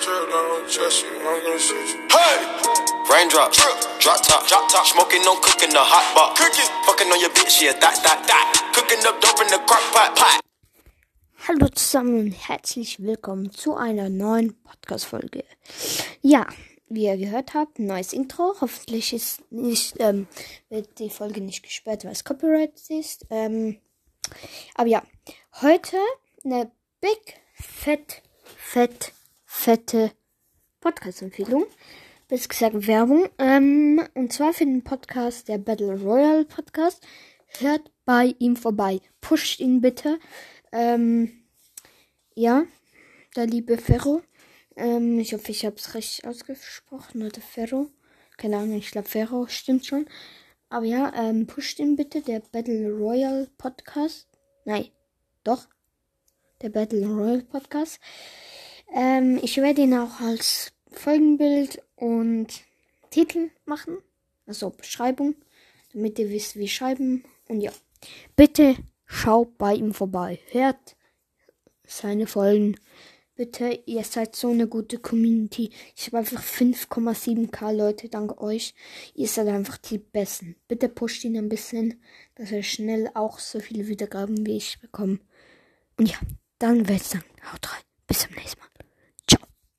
drip on chest, you, I'm gonna shoot you. Hey! Raindrop, drip, drop top, drop top. Smoking on cooking the hot pot. Cooking, fucking on your bitch, yeah, that, that, that. Cooking up dope in the crock pot, pot. Hallo zusammen und herzlich willkommen zu einer neuen Podcast-Folge. Ja, wie ihr gehört habt, neues Intro. Hoffentlich ist nicht, ähm, wird die Folge nicht gesperrt, weil es Copyright ist. Ähm, aber ja, heute eine big, fett, fett, fette Podcast-Empfehlung. Besser gesagt Werbung. Ähm, und zwar für den Podcast, der Battle Royale Podcast. Hört bei ihm vorbei. Pusht ihn bitte. Ähm, ja, der liebe Ferro. Ähm, ich hoffe, ich habe es richtig ausgesprochen. Oder Ferro. Keine Ahnung, ich glaube Ferro stimmt schon. Aber ja, ähm, pusht ihn bitte, der Battle Royale Podcast. Nein, doch. Der Battle Royale Podcast. Ähm, ich werde ihn auch als Folgenbild und Titel machen. Also Beschreibung. Damit ihr wisst, wie schreiben. Und ja. Bitte schaut bei ihm vorbei. Hört seine Folgen. Bitte, ihr seid so eine gute Community. Ich habe einfach 5,7k Leute dank euch. Ihr seid einfach die Besten. Bitte pusht ihn ein bisschen, dass er schnell auch so viele Wiedergaben wie ich bekommt. Und ja, dann ich sagen, haut rein. Bis zum nächsten Mal.